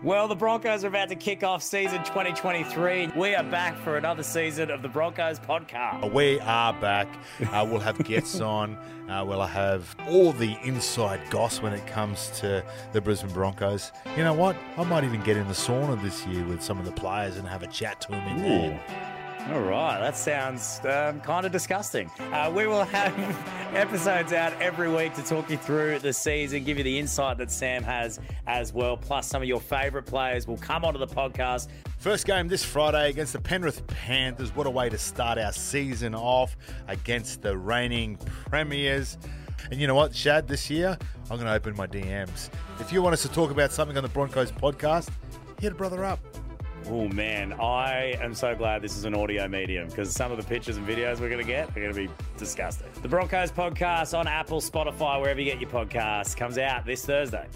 Well, the Broncos are about to kick off season 2023. We are back for another season of the Broncos podcast. We are back. Uh, we'll have guests on. Uh, we'll have all the inside goss when it comes to the Brisbane Broncos. You know what? I might even get in the sauna this year with some of the players and have a chat to them in there. All right, that sounds um, kind of disgusting. Uh, we will have episodes out every week to talk you through the season, give you the insight that Sam has as well. Plus, some of your favourite players will come onto the podcast. First game this Friday against the Penrith Panthers. What a way to start our season off against the reigning premiers. And you know what, Shad, this year I'm going to open my DMs. If you want us to talk about something on the Broncos podcast, hit a brother up. Oh man, I am so glad this is an audio medium because some of the pictures and videos we're going to get are going to be disgusting. The Broncos podcast on Apple, Spotify, wherever you get your podcasts comes out this Thursday.